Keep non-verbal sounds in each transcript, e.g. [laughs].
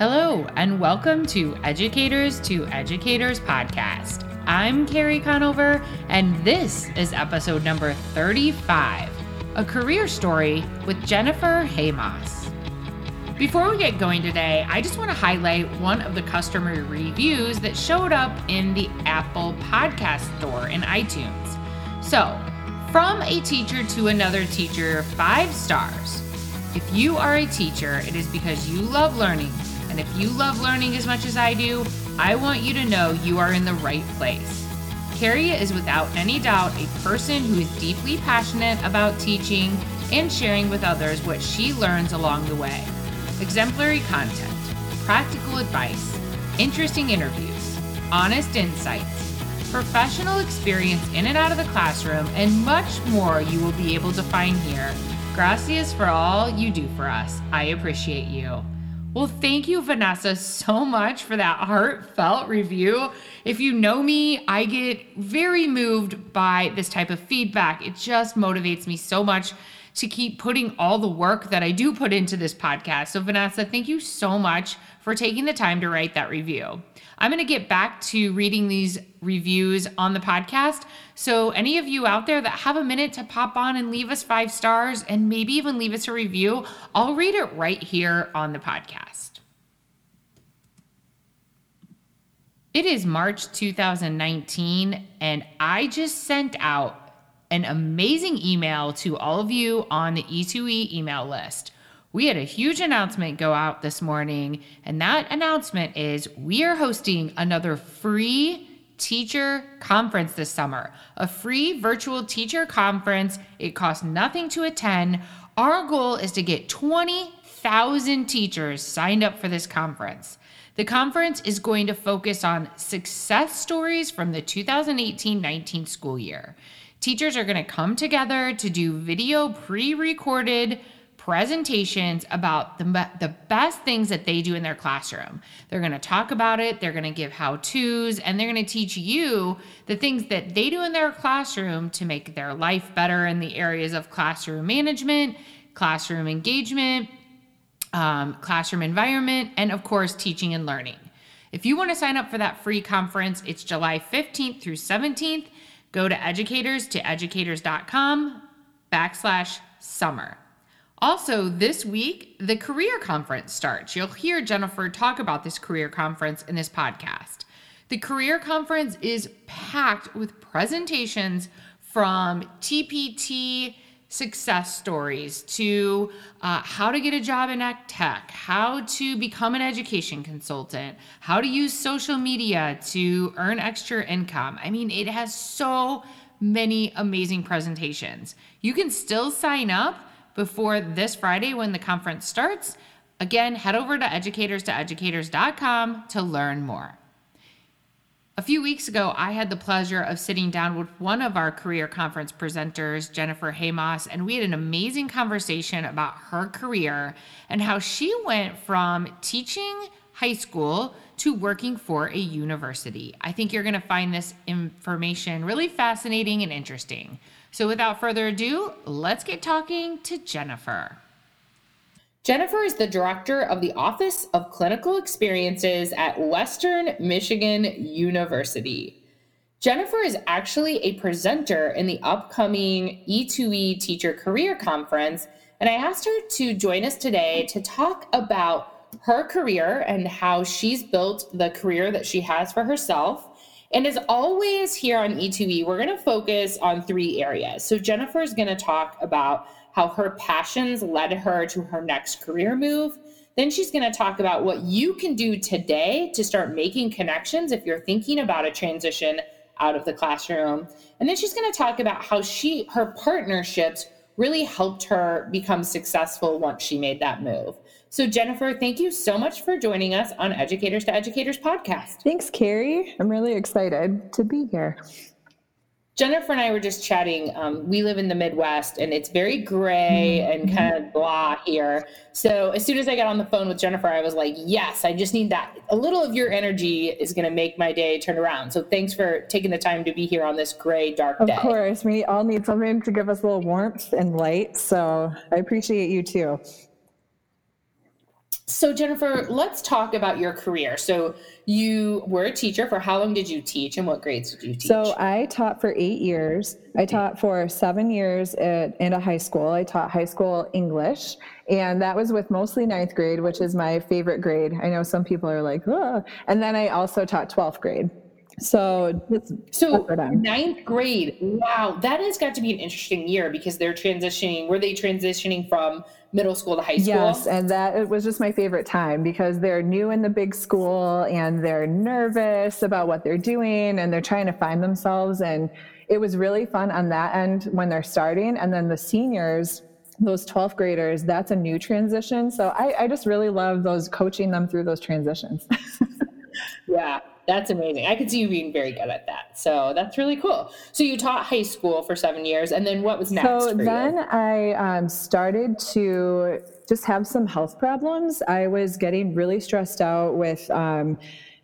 Hello, and welcome to Educators to Educators podcast. I'm Carrie Conover, and this is episode number 35 a career story with Jennifer Heymoss. Before we get going today, I just want to highlight one of the customer reviews that showed up in the Apple Podcast Store in iTunes. So, from a teacher to another teacher, five stars. If you are a teacher, it is because you love learning and if you love learning as much as I do, I want you to know you are in the right place. Carrie is without any doubt a person who is deeply passionate about teaching and sharing with others what she learns along the way. Exemplary content, practical advice, interesting interviews, honest insights, professional experience in and out of the classroom, and much more you will be able to find here. Gracias for all you do for us. I appreciate you. Well, thank you, Vanessa, so much for that heartfelt review. If you know me, I get very moved by this type of feedback. It just motivates me so much to keep putting all the work that I do put into this podcast. So, Vanessa, thank you so much for taking the time to write that review. I'm going to get back to reading these reviews on the podcast. So, any of you out there that have a minute to pop on and leave us five stars and maybe even leave us a review, I'll read it right here on the podcast. It is March 2019, and I just sent out an amazing email to all of you on the E2E email list we had a huge announcement go out this morning, and that announcement is we are hosting another free teacher conference this summer. A free virtual teacher conference. It costs nothing to attend. Our goal is to get 20,000 teachers signed up for this conference. The conference is going to focus on success stories from the 2018 19 school year. Teachers are going to come together to do video pre recorded presentations about the, the best things that they do in their classroom. They're going to talk about it, they're going to give how to's, and they're going to teach you the things that they do in their classroom to make their life better in the areas of classroom management, classroom engagement, um, classroom environment, and of course, teaching and learning. If you want to sign up for that free conference, it's July 15th through 17th. Go to educators to educators.com backslash summer. Also, this week, the career conference starts. You'll hear Jennifer talk about this career conference in this podcast. The career conference is packed with presentations from TPT success stories to uh, how to get a job in tech, how to become an education consultant, how to use social media to earn extra income. I mean, it has so many amazing presentations. You can still sign up before this Friday when the conference starts. Again, head over to educators to educators.com to learn more. A few weeks ago, I had the pleasure of sitting down with one of our career conference presenters, Jennifer Heymoss, and we had an amazing conversation about her career and how she went from teaching high school to working for a university. I think you're going to find this information really fascinating and interesting. So, without further ado, let's get talking to Jennifer. Jennifer is the director of the Office of Clinical Experiences at Western Michigan University. Jennifer is actually a presenter in the upcoming E2E Teacher Career Conference, and I asked her to join us today to talk about her career and how she's built the career that she has for herself and as always, here on E2E, we're going to focus on three areas. So, Jennifer is going to talk about how her passions led her to her next career move. Then she's going to talk about what you can do today to start making connections if you're thinking about a transition out of the classroom. And then she's going to talk about how she her partnerships really helped her become successful once she made that move. So, Jennifer, thank you so much for joining us on Educators to Educators podcast. Thanks, Carrie. I'm really excited to be here. Jennifer and I were just chatting. Um, we live in the Midwest and it's very gray mm-hmm. and kind of blah here. So as soon as I got on the phone with Jennifer, I was like, yes, I just need that. A little of your energy is going to make my day turn around. So thanks for taking the time to be here on this gray, dark day. Of course. We all need something to give us a little warmth and light. So I appreciate you too. So, Jennifer, let's talk about your career. So, you were a teacher. For how long did you teach and what grades did you teach? So, I taught for eight years. I taught for seven years at, in a high school. I taught high school English, and that was with mostly ninth grade, which is my favorite grade. I know some people are like, Ugh. and then I also taught 12th grade. So, so ninth grade. Wow, that has got to be an interesting year because they're transitioning. Were they transitioning from middle school to high school? Yes, and that it was just my favorite time because they're new in the big school and they're nervous about what they're doing and they're trying to find themselves. And it was really fun on that end when they're starting. And then the seniors, those 12th graders, that's a new transition. So I, I just really love those coaching them through those transitions. [laughs] yeah. That's amazing. I could see you being very good at that. So that's really cool. So you taught high school for seven years, and then what was next? So then you? I um, started to just have some health problems. I was getting really stressed out with. Um,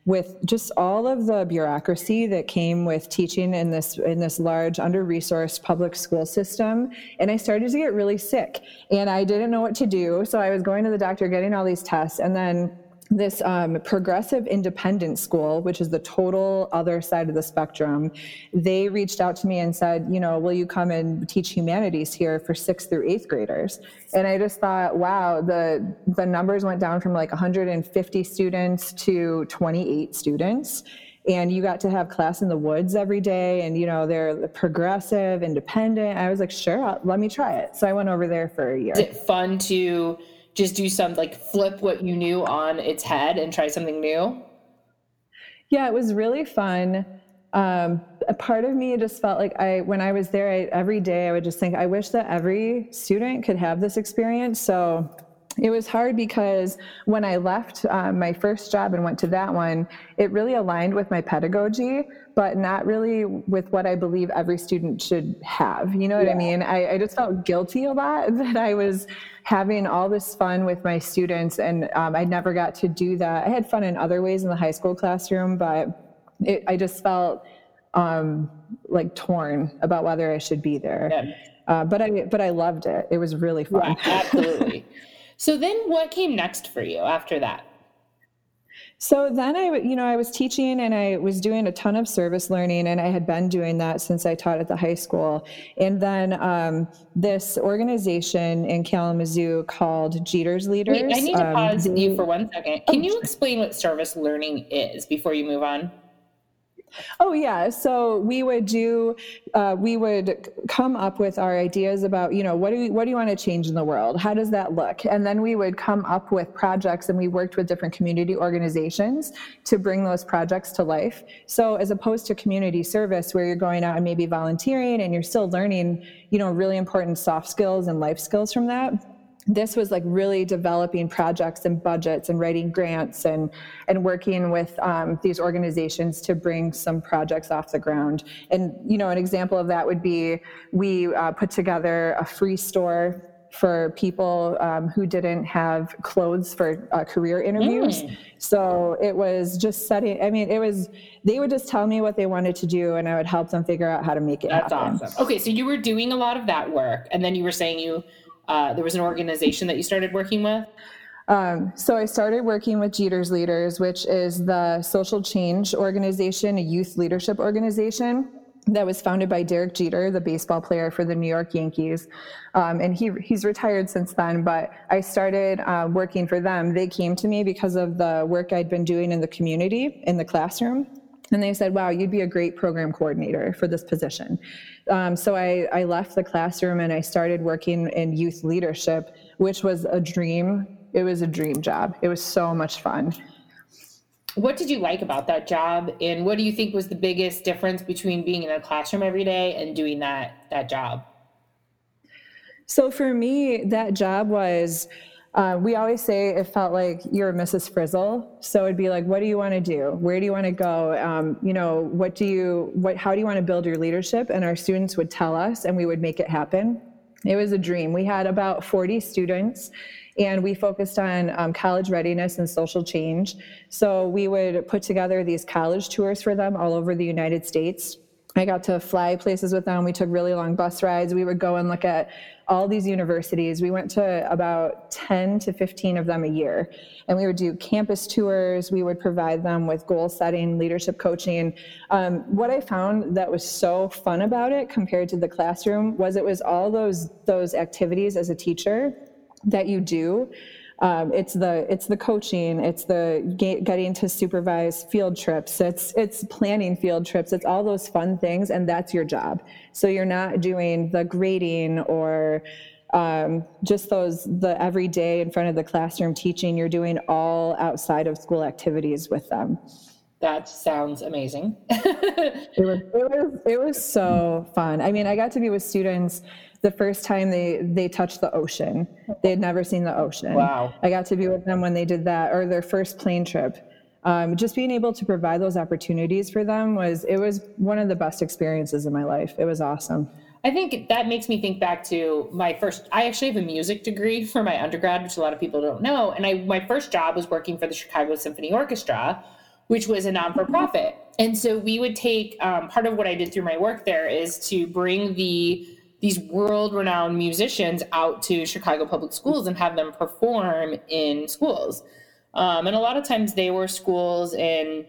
with just all of the bureaucracy that came with teaching in this in this large under-resourced public school system and i started to get really sick and i didn't know what to do so i was going to the doctor getting all these tests and then this um, progressive independent school, which is the total other side of the spectrum, they reached out to me and said, you know, will you come and teach humanities here for sixth through eighth graders? And I just thought, wow, the the numbers went down from like 150 students to 28 students. And you got to have class in the woods every day, and you know they're progressive, independent. I was like, sure, let me try it. So I went over there for a year. Is it fun to just do some like flip what you knew on its head and try something new? Yeah, it was really fun. Um, a part of me just felt like I, when I was there, I, every day I would just think, I wish that every student could have this experience. So it was hard because when I left um, my first job and went to that one, it really aligned with my pedagogy, but not really with what I believe every student should have. You know what yeah. I mean? I, I, just felt guilty a lot [laughs] that I was having all this fun with my students, and um, I never got to do that. I had fun in other ways in the high school classroom, but it, I just felt um, like torn about whether I should be there. Yeah. Uh, but I but I loved it. It was really fun. Yeah, absolutely. [laughs] So then what came next for you after that? So then I, you know, I was teaching and I was doing a ton of service learning, and I had been doing that since I taught at the high school. And then um, this organization in Kalamazoo called Jeter's Leaders. Wait, I need to um, pause um, you for one second. Can you explain what service learning is before you move on? Oh yeah. So we would do, uh, we would come up with our ideas about, you know, what do what do you want to change in the world? How does that look? And then we would come up with projects, and we worked with different community organizations to bring those projects to life. So as opposed to community service, where you're going out and maybe volunteering, and you're still learning, you know, really important soft skills and life skills from that this was like really developing projects and budgets and writing grants and and working with um, these organizations to bring some projects off the ground and you know an example of that would be we uh, put together a free store for people um, who didn't have clothes for uh, career interviews. Mm. So it was just setting, I mean, it was, they would just tell me what they wanted to do and I would help them figure out how to make it That's happen. awesome. Okay, so you were doing a lot of that work and then you were saying you uh, there was an organization that you started working with? Um, so I started working with Jeter's Leaders, which is the social change organization, a youth leadership organization that was founded by Derek Jeter, the baseball player for the New York Yankees. Um, and he, he's retired since then, but I started uh, working for them. They came to me because of the work I'd been doing in the community, in the classroom. And they said, wow, you'd be a great program coordinator for this position. Um, so I, I left the classroom and I started working in youth leadership, which was a dream. It was a dream job. It was so much fun. What did you like about that job? And what do you think was the biggest difference between being in a classroom every day and doing that, that job? So for me, that job was uh, we always say it felt like you're Mrs. Frizzle. So it'd be like, what do you want to do? Where do you want to go? Um, you know, what do you, what, how do you want to build your leadership? And our students would tell us and we would make it happen. It was a dream. We had about 40 students and we focused on um, college readiness and social change. So we would put together these college tours for them all over the United States I got to fly places with them. We took really long bus rides. We would go and look at all these universities. We went to about 10 to 15 of them a year. And we would do campus tours. We would provide them with goal setting, leadership coaching. Um, what I found that was so fun about it compared to the classroom was it was all those, those activities as a teacher that you do um, it's the it's the coaching it's the getting to supervise field trips it's it's planning field trips it's all those fun things and that's your job. So you're not doing the grading or um, just those the everyday in front of the classroom teaching you're doing all outside of school activities with them. That sounds amazing. [laughs] It, was, it was it was so fun. I mean i got to be with students the first time they they touched the ocean. They had never seen the ocean. Wow. I got to be with them when they did that or their first plane trip. Um, just being able to provide those opportunities for them was it was one of the best experiences in my life. It was awesome. I think that makes me think back to my first. I actually have a music degree for my undergrad, which a lot of people don't know. And I my first job was working for the Chicago Symphony Orchestra, which was a non for profit. And so we would take um, part of what I did through my work there is to bring the these world renowned musicians out to Chicago public schools and have them perform in schools. Um, and a lot of times they were schools in,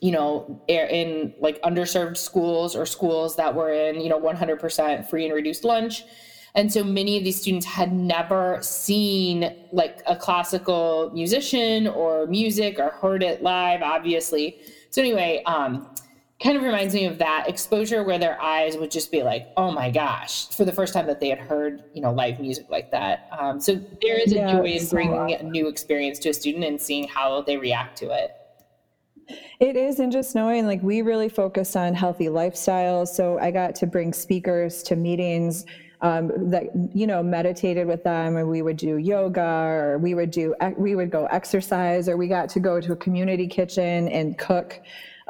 you know, in like underserved schools or schools that were in, you know, 100% free and reduced lunch. And so many of these students had never seen like a classical musician or music or heard it live, obviously. So, anyway, um, kind of reminds me of that exposure where their eyes would just be like, oh my gosh, for the first time that they had heard, you know, live music like that. Um, so there is a yeah, joy in bringing a new experience to a student and seeing how they react to it. It is, and just knowing like we really focus on healthy lifestyles. So I got to bring speakers to meetings um, that you know meditated with them, and we would do yoga, or we would do we would go exercise, or we got to go to a community kitchen and cook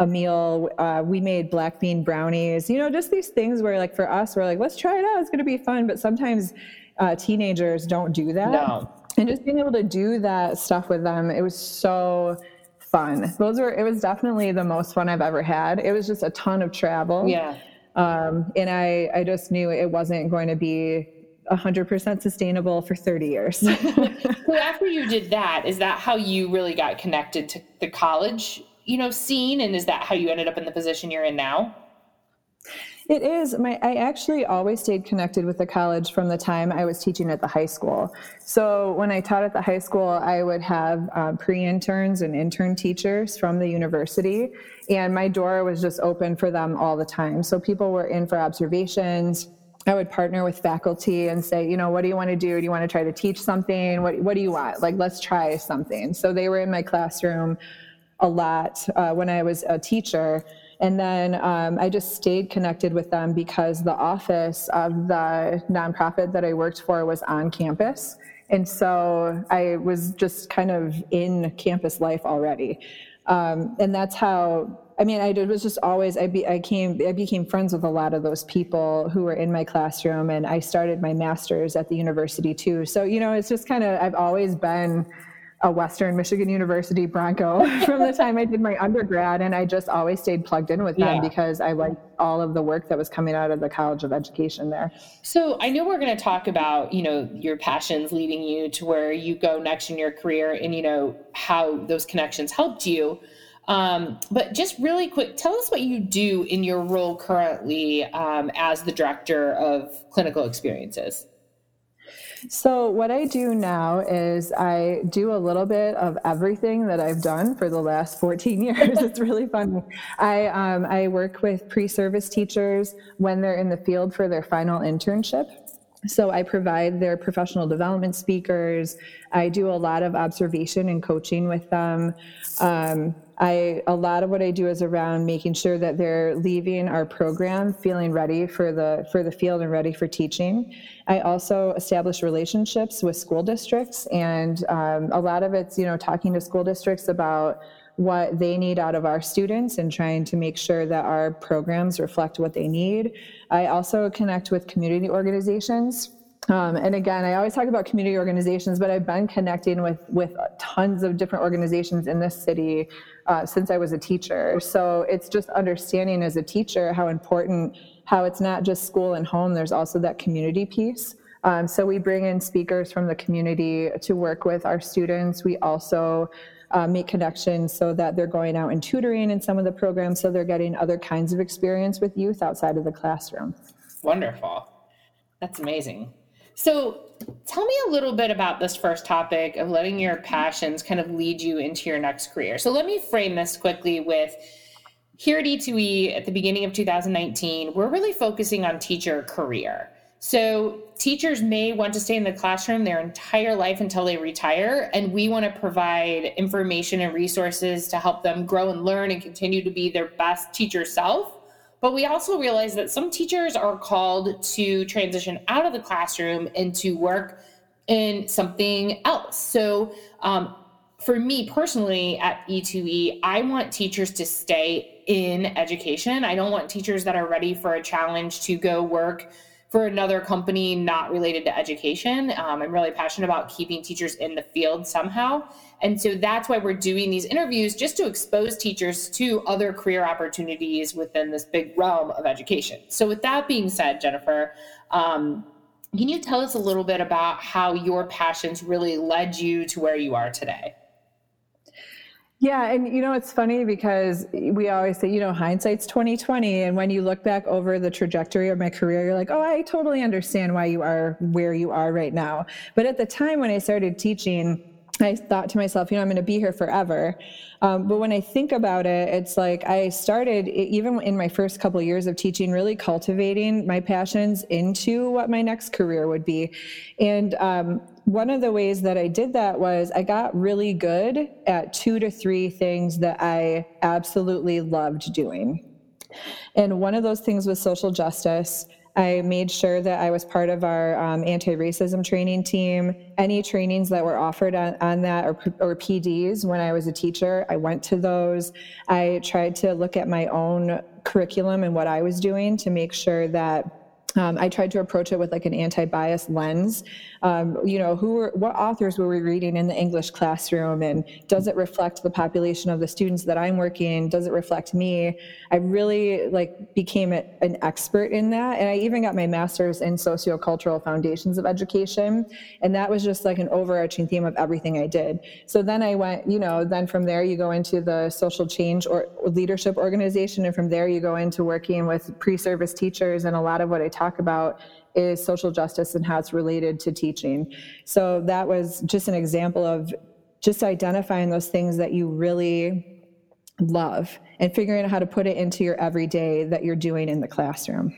a meal. Uh, we made black bean brownies, you know, just these things where, like, for us, we're like, let's try it out. It's going to be fun. But sometimes uh, teenagers don't do that. No. And just being able to do that stuff with them, it was so fun. Those were, it was definitely the most fun I've ever had. It was just a ton of travel. Yeah. Um, and I, I just knew it wasn't going to be 100% sustainable for 30 years. [laughs] so after you did that, is that how you really got connected to the college you know, seen? And is that how you ended up in the position you're in now? It is. My I actually always stayed connected with the college from the time I was teaching at the high school. So when I taught at the high school, I would have um, pre-interns and intern teachers from the university, and my door was just open for them all the time. So people were in for observations. I would partner with faculty and say, you know, what do you want to do? Do you want to try to teach something? What What do you want? Like, let's try something. So they were in my classroom a lot uh, when I was a teacher. And then um, I just stayed connected with them because the office of the nonprofit that I worked for was on campus. And so I was just kind of in campus life already. Um, and that's how I mean, I was just always I, be, I came I became friends with a lot of those people who were in my classroom, and I started my master's at the university too. So you know, it's just kind of I've always been a Western Michigan University Bronco [laughs] from the time I did my undergrad. And I just always stayed plugged in with them yeah. because I liked all of the work that was coming out of the College of Education there. So I know we're going to talk about, you know, your passions leading you to where you go next in your career and, you know, how those connections helped you. Um, but just really quick, tell us what you do in your role currently um, as the director of clinical experiences. So, what I do now is I do a little bit of everything that I've done for the last 14 [laughs] years. it's really funny. I, um, I work with pre service teachers when they're in the field for their final internship. So, I provide their professional development speakers. I do a lot of observation and coaching with them. Um, I a lot of what I do is around making sure that they're leaving our program feeling ready for the for the field and ready for teaching. I also establish relationships with school districts, and um, a lot of it's you know talking to school districts about what they need out of our students and trying to make sure that our programs reflect what they need. I also connect with community organizations Um, and again, I always talk about community organizations, but I've been connecting with with tons of different organizations in this city uh, since I was a teacher. So it's just understanding as a teacher how important how it's not just school and home. There's also that community piece. Um, so we bring in speakers from the community to work with our students. We also uh, make connections so that they're going out and tutoring in some of the programs, so they're getting other kinds of experience with youth outside of the classroom. Wonderful. That's amazing. So, tell me a little bit about this first topic of letting your passions kind of lead you into your next career. So, let me frame this quickly with here at E2E at the beginning of 2019, we're really focusing on teacher career. So, teachers may want to stay in the classroom their entire life until they retire, and we want to provide information and resources to help them grow and learn and continue to be their best teacher self but we also realize that some teachers are called to transition out of the classroom and to work in something else. So, um, for me personally at E2E, I want teachers to stay in education. I don't want teachers that are ready for a challenge to go work for another company not related to education. Um, I'm really passionate about keeping teachers in the field somehow. And so that's why we're doing these interviews just to expose teachers to other career opportunities within this big realm of education. So, with that being said, Jennifer, um, can you tell us a little bit about how your passions really led you to where you are today? Yeah, and you know it's funny because we always say, you know, hindsight's 2020 and when you look back over the trajectory of my career, you're like, "Oh, I totally understand why you are where you are right now." But at the time when I started teaching, I thought to myself, you know, I'm going to be here forever. Um, but when I think about it, it's like I started, even in my first couple of years of teaching, really cultivating my passions into what my next career would be. And um, one of the ways that I did that was I got really good at two to three things that I absolutely loved doing. And one of those things was social justice. I made sure that I was part of our um, anti racism training team. Any trainings that were offered on, on that or, or PDs when I was a teacher, I went to those. I tried to look at my own curriculum and what I was doing to make sure that um, I tried to approach it with like an anti-bias lens. Um, you know, who were, what authors were we reading in the English classroom, and does it reflect the population of the students that I'm working? Does it reflect me? I really like became an expert in that, and I even got my master's in sociocultural foundations of education, and that was just like an overarching theme of everything I did. So then I went, you know, then from there you go into the social change or leadership organization, and from there you go into working with pre-service teachers, and a lot of what I talk about is social justice and how it's related to teaching. So that was just an example of just identifying those things that you really love and figuring out how to put it into your everyday that you're doing in the classroom.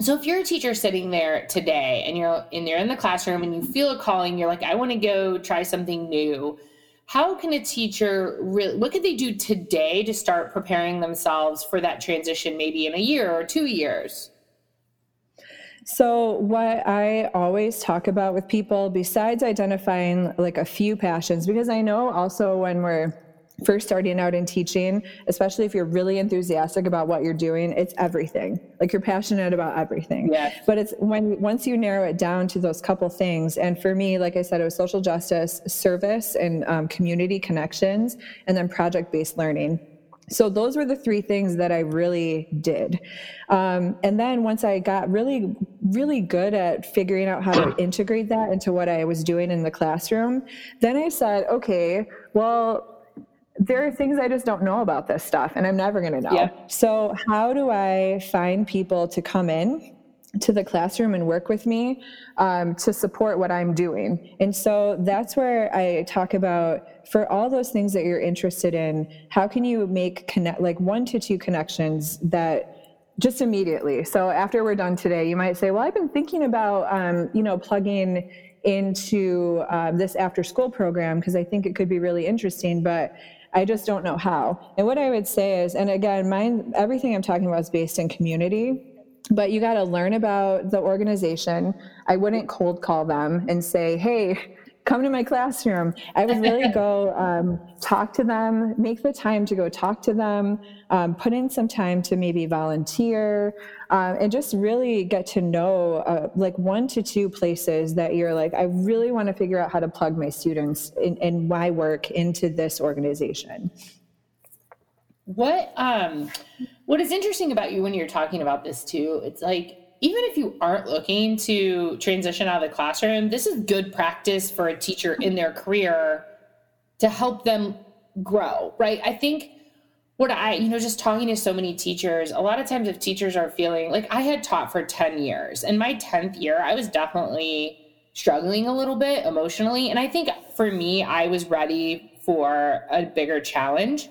So if you're a teacher sitting there today and you're in you're in the classroom and you feel a calling, you're like, I want to go try something new. How can a teacher really what could they do today to start preparing themselves for that transition maybe in a year or two years? So, what I always talk about with people, besides identifying like a few passions, because I know also when we're first starting out in teaching, especially if you're really enthusiastic about what you're doing, it's everything. Like you're passionate about everything. Yeah. But it's when once you narrow it down to those couple things, and for me, like I said, it was social justice, service, and um, community connections, and then project-based learning so those were the three things that I really did. Um, and then once I got really, really good at figuring out how to [clears throat] integrate that into what I was doing in the classroom, then I said, okay, well, there are things I just don't know about this stuff, and I'm never going to know. Yeah. So, how do I find people to come in to the classroom and work with me um, to support what I'm doing. And so that's where I talk about for all those things that you're interested in, how can you make connect like one to two connections that just immediately. So after we're done today, you might say, well, I've been thinking about, um, you know, plugging into um, this after school program because I think it could be really interesting, but I just don't know how. And what I would say is, and again, mine, everything I'm talking about is based in community but you got to learn about the organization. I wouldn't cold call them and say, hey, come to my classroom. I would really [laughs] go um, talk to them, make the time to go talk to them, um, put in some time to maybe volunteer, uh, and just really get to know uh, like one to two places that you're like, I really want to figure out how to plug my students and my work into this organization. What um, what is interesting about you when you're talking about this too? It's like even if you aren't looking to transition out of the classroom, this is good practice for a teacher in their career to help them grow, right? I think what I, you know, just talking to so many teachers, a lot of times if teachers are feeling like I had taught for 10 years, and my 10th year, I was definitely struggling a little bit emotionally. And I think for me, I was ready for a bigger challenge.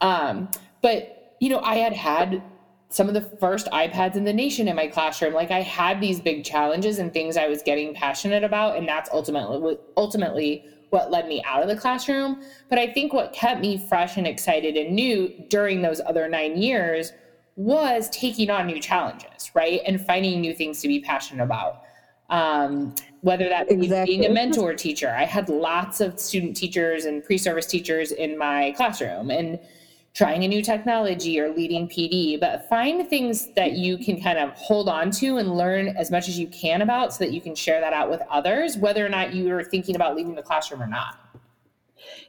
Um, but, you know, I had had some of the first iPads in the nation in my classroom. Like I had these big challenges and things I was getting passionate about, and that's ultimately ultimately what led me out of the classroom. But I think what kept me fresh and excited and new during those other nine years was taking on new challenges, right, and finding new things to be passionate about. Um, whether that be exactly. being a mentor teacher, I had lots of student teachers and pre-service teachers in my classroom, and trying a new technology or leading PD, but find things that you can kind of hold on to and learn as much as you can about so that you can share that out with others, whether or not you are thinking about leaving the classroom or not.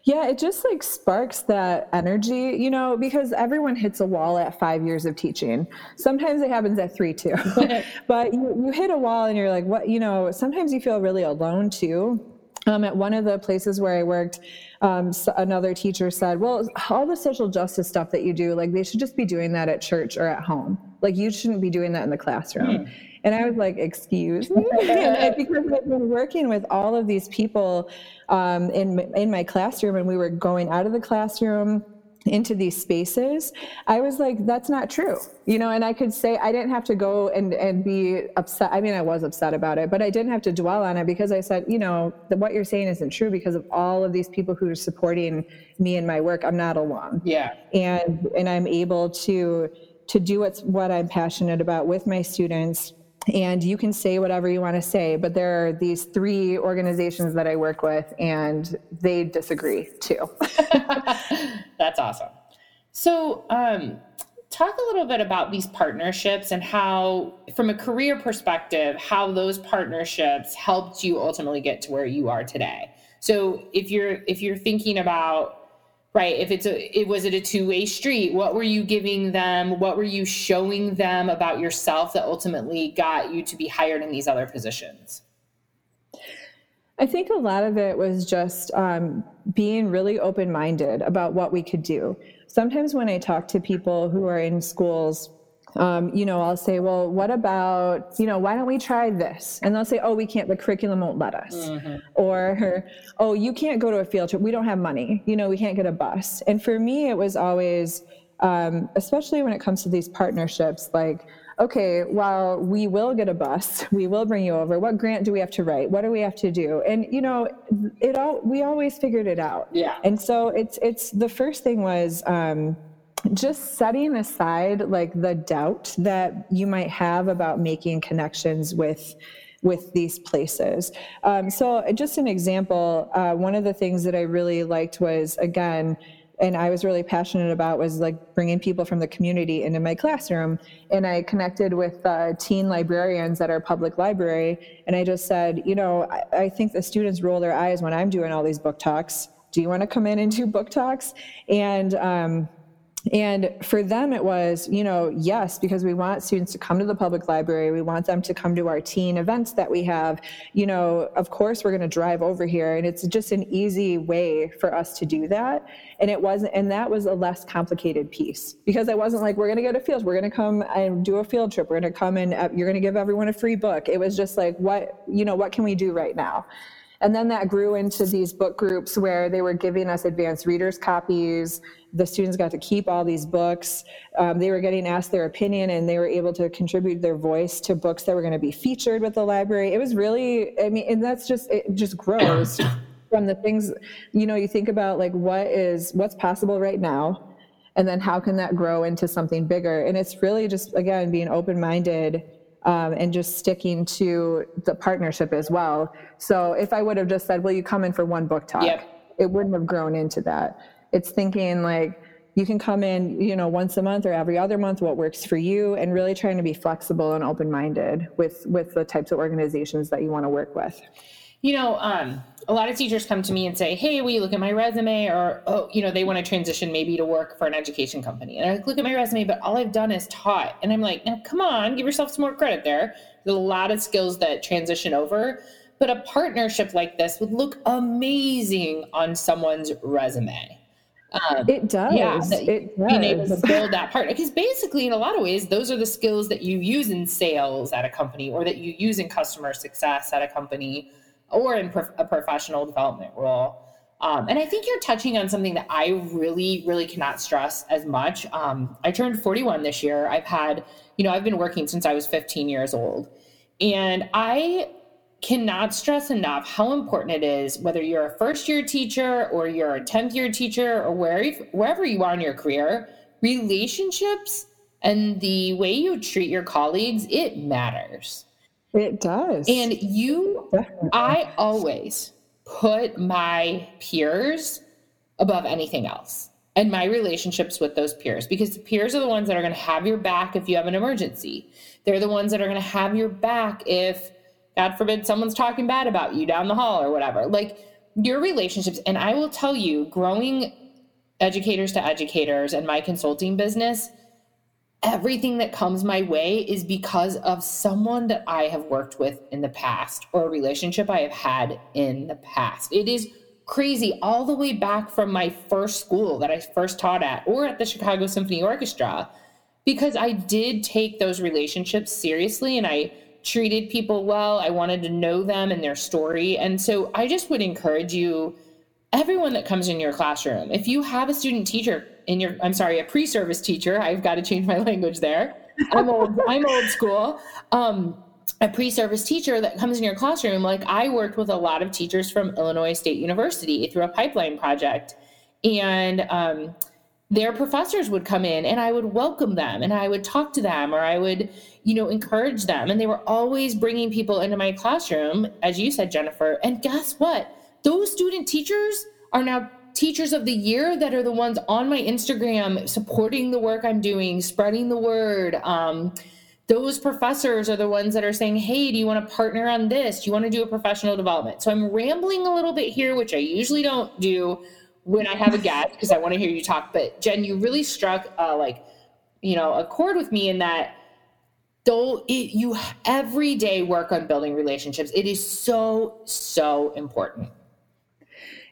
Yeah, it just like sparks that energy, you know, because everyone hits a wall at five years of teaching. Sometimes it happens at three too. [laughs] but you, you hit a wall and you're like, what, you know, sometimes you feel really alone too. Um, at one of the places where I worked, um, so another teacher said, Well, all the social justice stuff that you do, like they should just be doing that at church or at home. Like you shouldn't be doing that in the classroom. Mm. And I was like, Excuse me? [laughs] because I've been working with all of these people um, in, in my classroom, and we were going out of the classroom into these spaces i was like that's not true you know and i could say i didn't have to go and and be upset i mean i was upset about it but i didn't have to dwell on it because i said you know that what you're saying isn't true because of all of these people who are supporting me in my work i'm not alone. Yeah. And and i'm able to to do what's what i'm passionate about with my students and you can say whatever you want to say but there are these three organizations that i work with and they disagree too. [laughs] That's awesome. So um, talk a little bit about these partnerships and how from a career perspective how those partnerships helped you ultimately get to where you are today. So if you're if you're thinking about right? If it's a it was it a two-way street? What were you giving them? What were you showing them about yourself that ultimately got you to be hired in these other positions? I think a lot of it was just um, being really open-minded about what we could do. Sometimes when i talk to people who are in schools um, you know, I'll say, well, what about, you know, why don't we try this? And they'll say, oh, we can't, the curriculum won't let us. Mm-hmm. Or, oh, you can't go to a field trip. We don't have money. You know, we can't get a bus. And for me, it was always, um, especially when it comes to these partnerships, like, okay, well, we will get a bus. [laughs] We will bring you over. What grant do we have to write? What do we have to do? And you know, it all we always figured it out. Yeah. And so it's it's the first thing was um, just setting aside like the doubt that you might have about making connections with with these places. Um, so, just an example, uh, one of the things that I really liked was again, and I was really passionate about was like bringing people from the community into my classroom. And I connected with uh, teen librarians at our public library, and I just said, you know, I, I think the students roll their eyes when I'm doing all these book talks. Do you want to come in and do book talks? And um, and for them, it was, you know, yes, because we want students to come to the public library. We want them to come to our teen events that we have. You know, of course, we're going to drive over here. And it's just an easy way for us to do that. And it wasn't, and that was a less complicated piece because I wasn't like, we're going to go to fields. we're going to come and do a field trip, we're going to come and uh, you're going to give everyone a free book. It was just like, what, you know, what can we do right now? And then that grew into these book groups where they were giving us advanced readers copies. The students got to keep all these books. Um, they were getting asked their opinion and they were able to contribute their voice to books that were going to be featured with the library. It was really, I mean, and that's just, it just grows [coughs] from the things, you know, you think about like what is, what's possible right now. And then how can that grow into something bigger? And it's really just, again, being open minded um, and just sticking to the partnership as well. So if I would have just said, "Will you come in for one book talk?" Yep. it wouldn't have grown into that. It's thinking like you can come in, you know, once a month or every other month, what works for you, and really trying to be flexible and open-minded with with the types of organizations that you want to work with. You know, um, a lot of teachers come to me and say, "Hey, will you look at my resume?" Or, "Oh, you know, they want to transition maybe to work for an education company." And I look at my resume, but all I've done is taught. And I'm like, "Now, come on, give yourself some more credit there." There's a lot of skills that transition over, but a partnership like this would look amazing on someone's resume. Um, it does. Yeah, it does. being able to [laughs] build that partner because basically, in a lot of ways, those are the skills that you use in sales at a company, or that you use in customer success at a company or in a professional development role. Um, and I think you're touching on something that I really, really cannot stress as much. Um, I turned 41 this year. I've had, you know, I've been working since I was 15 years old. And I cannot stress enough how important it is, whether you're a first year teacher or you're a 10th year teacher or wherever, wherever you are in your career, relationships and the way you treat your colleagues, it matters. It does. And you, Definitely. I always put my peers above anything else and my relationships with those peers because the peers are the ones that are going to have your back if you have an emergency. They're the ones that are going to have your back if, God forbid, someone's talking bad about you down the hall or whatever. Like your relationships. And I will tell you, growing educators to educators and my consulting business, everything that comes my way is because of someone that I have worked with in the past or a relationship I have had in the past. It is crazy all the way back from my first school that I first taught at or at the Chicago Symphony Orchestra because I did take those relationships seriously and I treated people well. I wanted to know them and their story. And so I just would encourage you everyone that comes in your classroom, if you have a student teacher in your i'm sorry a pre-service teacher. I've got to change my [laughs] language there. I'm old i'm old school. Um, a pre-service teacher that comes in your classroom like i worked with a lot of teachers from illinois state university through a pipeline project. And um, their professors would come in and i would welcome them and i would talk to them or i would you know encourage them. And they were always bringing people into my classroom as you said jennifer. And guess what? Those student teachers are now teachers of the year that are the ones on my Instagram supporting the work I'm doing, spreading the word. Um, those professors are the ones that are saying, Hey, do you want to partner on this? Do you want to do a professional development? So I'm rambling a little bit here, which I usually don't do when I have a guest because I want to hear you talk. But Jen, you really struck uh, like, you know, a chord with me in that though it, you every day work on building relationships. It is so, so important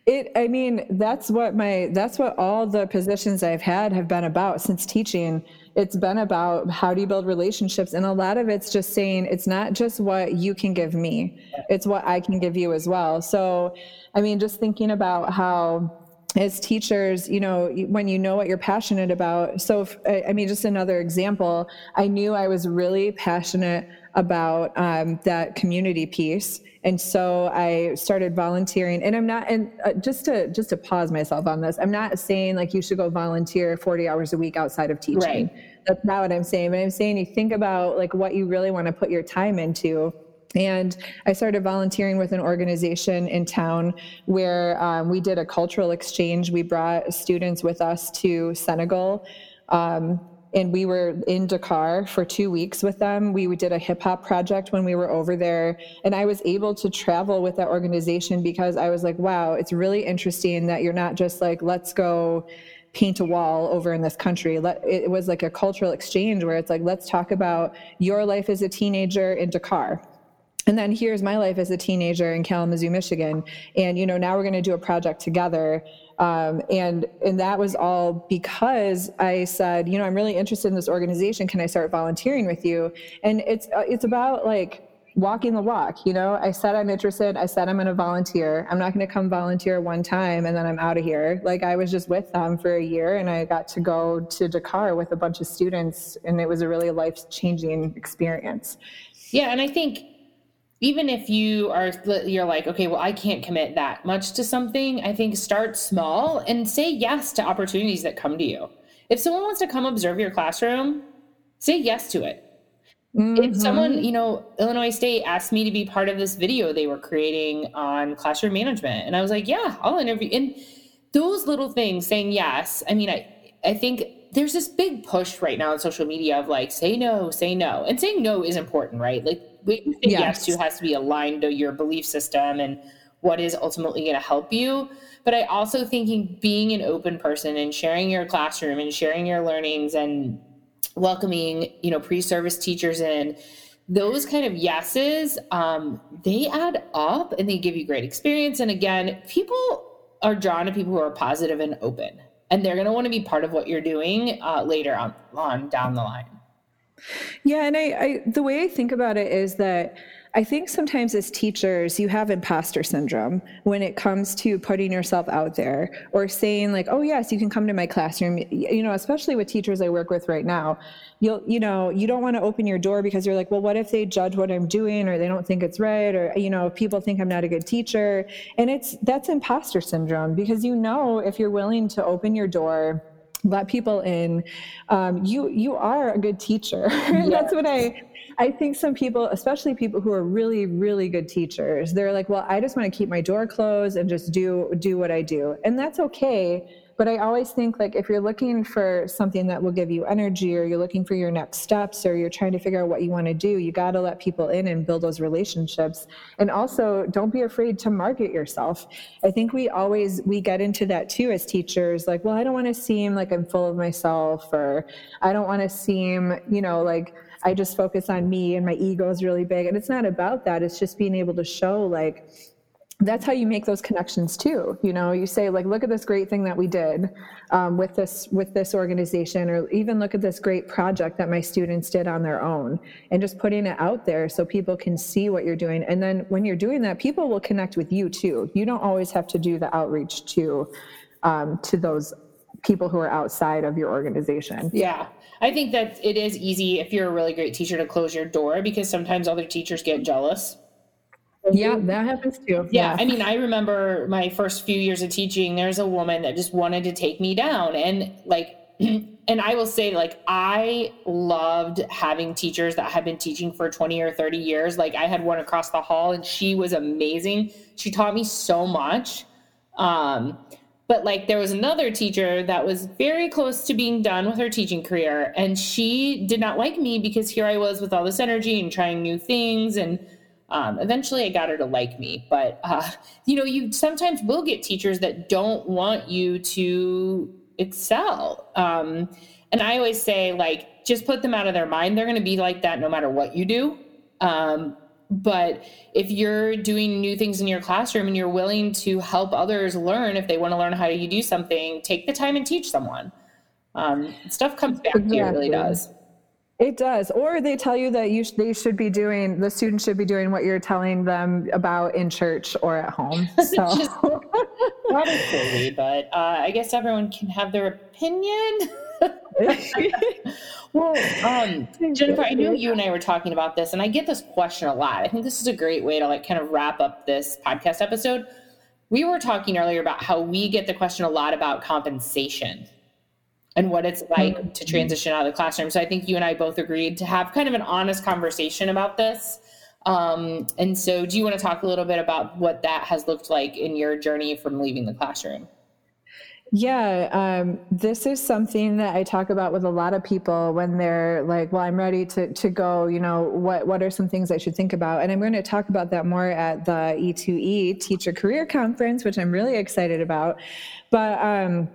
it i mean that's what my that's what all the positions i've had have been about since teaching. It's been about how do you build relationships and a lot of it's just saying it's not just what you can give me it's what i can give you as well. So i mean just thinking about how as teachers, you know, when you know what you're passionate about. So, if, I mean, just another example, I knew I was really passionate about um, that community piece. And so i started volunteering. And i'm not and uh, just to just to pause myself on this i'm not saying like you should go volunteer 40 hours a week outside of teaching. Right. that's not what i'm saying. But i'm saying you think about like what you really want to put your time into and I started volunteering with an organization in town where um, we did a cultural exchange. We brought students with us to Senegal. Um, and we were in Dakar for two weeks with them. We did a hip hop project when we were over there. And I was able to travel with that organization because I was like, wow, it's really interesting that you're not just like, let's go paint a wall over in this country. it was like a cultural exchange where it's like, let's talk about your life as a teenager in Dakar and then here's my life as a teenager in Kalamazoo, Michigan. And, you know, now we're going to do a project together. Um, and, and that was all because I said, you know, I'm really interested in this organization. Can I start volunteering with you? And it's, uh, it's about like walking the walk. You know, I said I'm interested. I said I'm going to volunteer. I'm not going to come volunteer one time and then I'm out of here. Like I was just with them for a year and I got to go to Dakar with a bunch of students and it was a really life changing experience. Yeah. And I think even if you are you're like okay well i can't commit that much to something i think start small and say yes to opportunities that come to you if someone wants to come observe your classroom say yes to it Mm-hmm. If someone, you know, Illinois State asked me to be part of this video they were creating on classroom management, and I was like, yeah, I'll interview. And those little things, saying yes. I mean, I I think there's this big push right now on social media of like say no, say no, and saying no is important, right? Like what you say yes, yes to has to be aligned to your belief system and what is ultimately going to help you. But I also think being an open person and sharing your classroom and sharing your learnings and welcoming, you know, pre-service teachers in, those kind of yeses, um, they add up and they give you great experience. And again, people are drawn to people who are positive and open, and they're going to want to be part of what you're doing uh, later on, on down the line. Yeah, and I, I the way I think about it is that I think sometimes as teachers, you have imposter syndrome when it comes to putting yourself out there or saying like, "Oh yes, you can come to my classroom." You know, especially with teachers I work with right now, you'll you know you don't want to open your door because you're like, "Well, what if they judge what I'm doing or they don't think it's right or you know people think I'm not a good teacher?" And it's that's imposter syndrome because you know if you're willing to open your door let people in um, you you are a good teacher yeah. [laughs] that's what i I think some people, especially people who are really, really good teachers, they're like, well, I just want to keep my door closed and just do do what I do. And that's okay. But I always think like if you're looking for something that will give you energy or you're looking for your next steps or you're trying to figure out what you want to do, you got to let people in and build those relationships. And also don't be afraid to market yourself. I think we always we get into that too as teachers like, well, I don't want to seem like I'm full of myself or I don't want to seem, you know, like I just focus on me and my ego is really big. And it's not about that. It's just being able to show like that's how you make those connections too. You know you say like look at this great thing that we did um, with this with this organization or even look at this great project that my students did on their own and just putting it out there so people can see what you're doing. And then when you're doing that people will connect with you too. You don't always have to do the outreach to um, to those people who are outside of your organization. Yeah. I think that it is easy if you're a really great teacher to close your door because sometimes other teachers get jealous. Yeah, that happens too. Yeah, yeah, I mean, I remember my first few years of teaching, there's a woman that just wanted to take me down. And like, [clears throat] and I will say, like, I loved having teachers that had been teaching for 20 or 30 years. Like, I had one across the hall and she was amazing. She taught me so much. Um, but like there was another teacher that was very close to being done with her teaching career and she did not like me because here i was with all this energy and trying new things and um, eventually i got her to like me but uh, [laughs] you know you sometimes will get teachers that don't want you to excel um, and i always say like just put them out of their mind they're going to be like that no matter what you do um, but if you're doing new things in your classroom and you're willing to help others learn, if they want to learn how you do something, take the time and teach someone. Um, stuff comes back exactly. to you, it really does. It does. Or they tell you that you sh- they should be doing, the students should be doing what you're telling them about in church or at home. [laughs] So. Just, that is silly, but uh, I guess everyone can have their opinion. [laughs] well, um, Jennifer, I knew you and I were talking about this, and I get this question a lot. I think this is a great way to like kind of wrap up this podcast episode. We were talking earlier about how we get the question a lot about compensation and what it's like mm-hmm. to transition out of the classroom. So I think you and I both agreed to have kind of an honest conversation about this. Um, and so, do you want to talk a little bit about what that has looked like in your journey from leaving the classroom? Yeah, um, this is something that I talk about with a lot of people when they're like, "Well, I'm ready to to go." You know, what what are some things I should think about? And I'm going to talk about that more at the E2E Teacher Career Conference, which I'm really excited about. But um,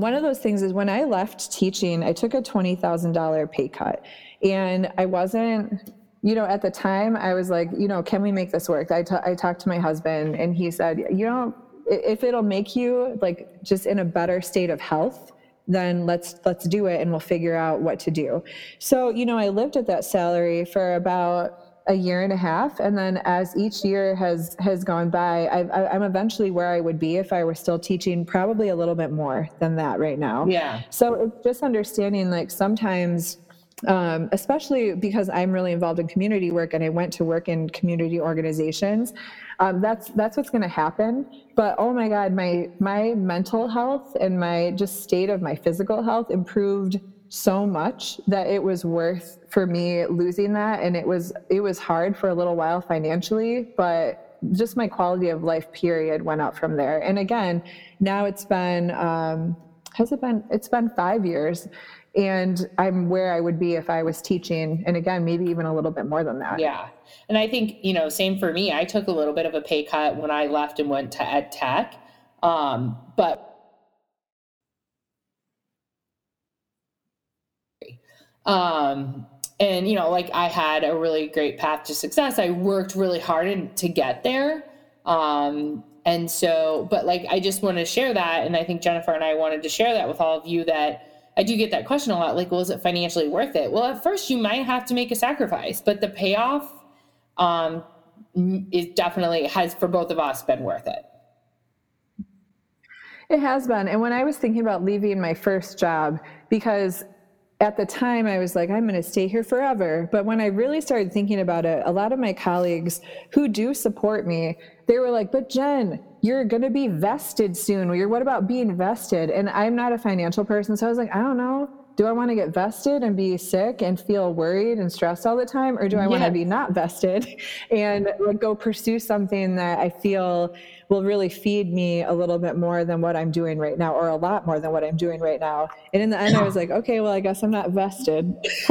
one of those things is when I left teaching, I took a twenty thousand dollar pay cut, and I wasn't you know, at the time I was like, you know, can we make this work? I, t- I talked to my husband and he said, you know, if it'll make you like just in a better state of health then let's let's do it and we'll figure out what to do so you know i lived at that salary for about a year and a half. And then as each year has has gone by i am eventually where i would be if i were still teaching probably a little bit more than that right now. Yeah. So it's just understanding like sometimes um, especially because i'm really involved in community work and i went to work in community organizations um, that's that's what's going to happen. But oh my god my my mental health and my just state of my physical health improved so much that it was worth for me losing that. And it was it was hard for a little while financially but just my quality of life period went up from there. And again now it's been um, has it been it's been five years and i'm where i would be if i was teaching. And again maybe even a little bit more than that. Yeah. And i think you know same for me. I took a little bit of a pay cut when i left and went to ed tech. Um, but um, and you know like i had a really great path to success. I worked really hard in, to get there. Um, and so but like i just want to share that and i think jennifer and i wanted to share that with all of you that i do get that question a lot like well it financially worth it? Well at first you might have to make a sacrifice but the payoff um, is definitely has for both of us been worth it. It has been. And when i was thinking about leaving my first job because at the time I was like, I'm going to stay here forever. But when I really started thinking about it, a lot of my colleagues who do support me, they were like, but Jen, you're going to be vested soon. You're, What about being vested? And I'm not a financial person. So I was like, I don't know do I want to get vested and be sick and feel worried and stressed all the time? Or do I yeah. want to be not vested and like go pursue something that I feel will really feed me a little bit more than what I'm doing right now, or a lot more than what I'm doing right now? And in the end, I was like, okay, well, I guess I'm not vested. [laughs]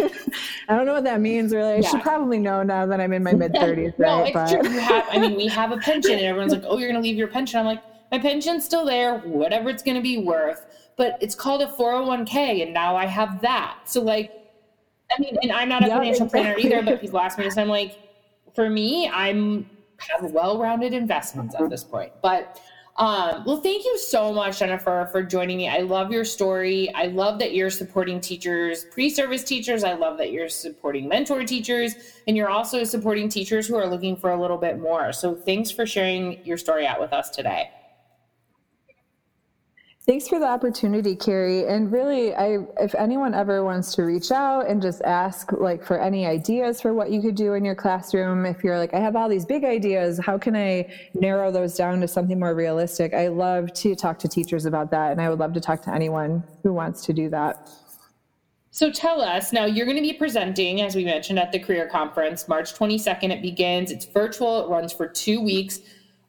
I don't know what that means really. I yeah. should probably know now that I'm in my [laughs] mid 30s. no, right? it's but... true. You have, I mean, we have a pension, and everyone's like, oh, you're going to leave your pension. I'm like, my pension's still there, whatever it's going to be worth but it's called a 401k and now I have that. So like I mean, and I'm not a financial exactly. planner either, but people ask me this, I'm like, for me, I'm have well-rounded investments at this point. But um, well, thank you so much, Jennifer, for joining me. I love your story. I love that you're supporting teachers, pre-service teachers. I love that you're supporting mentor teachers, and you're also supporting teachers who are looking for a little bit more. So thanks for sharing your story out with us today. Thanks for the opportunity, Carrie. And really, I if anyone ever wants to reach out and just ask like for any ideas for what you could do in your classroom, if you're like, I have all these big ideas, how can I narrow those down to something more realistic? I love to talk to teachers about that, and I would love to talk to anyone who wants to do that. So tell us now, you're going to be presenting, as we mentioned, at the Career Conference, March 22nd. It begins, it's virtual, it runs for two weeks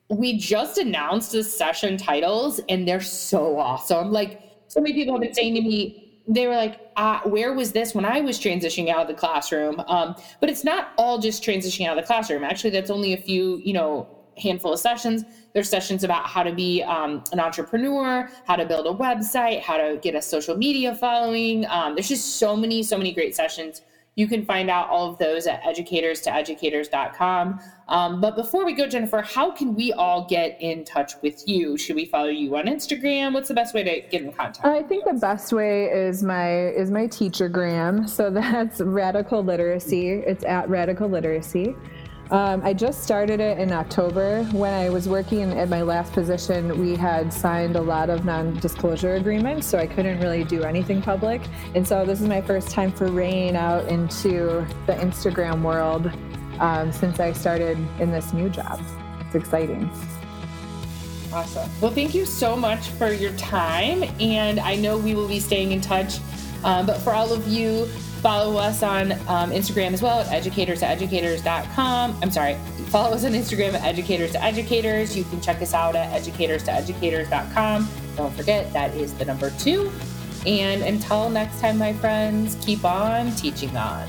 we just announced the session titles and they're so awesome. Like so many people have been saying to me, they were like, uh, where was this when I was transitioning out of the classroom? Um, but it's not all just transitioning out of the classroom. Actually, that's only a few, you know, handful of sessions. There's sessions about how to be um, an entrepreneur, how to build a website, how to get a social media following. Um, there's just so many, so many great sessions you can find out all of those at educators to educators.com. Um, but before we go, Jennifer, how can we all get in touch with you? Should we follow you on Instagram? What's the best way to get in contact? I think the best way is my is my teacher teachergram. So [laughs] that's radical literacy. It's at radical literacy. Um, I just started it in October. When I was working at my last position, we had signed a lot of non disclosure agreements, so I couldn't really do anything public. And so this is my first time for foraying out into the Instagram world um, since I started in this new job. It's exciting. Awesome. Well, thank you so much for your time. And I know we will be staying in touch. Um, but for all of you Follow us on um, Instagram as well at educators to educators.com. I'm sorry, follow us on Instagram at educators to educators. You can check us out at educators to educators.com. Don't forget, that is the number two. And until next time, my friends, keep on teaching on.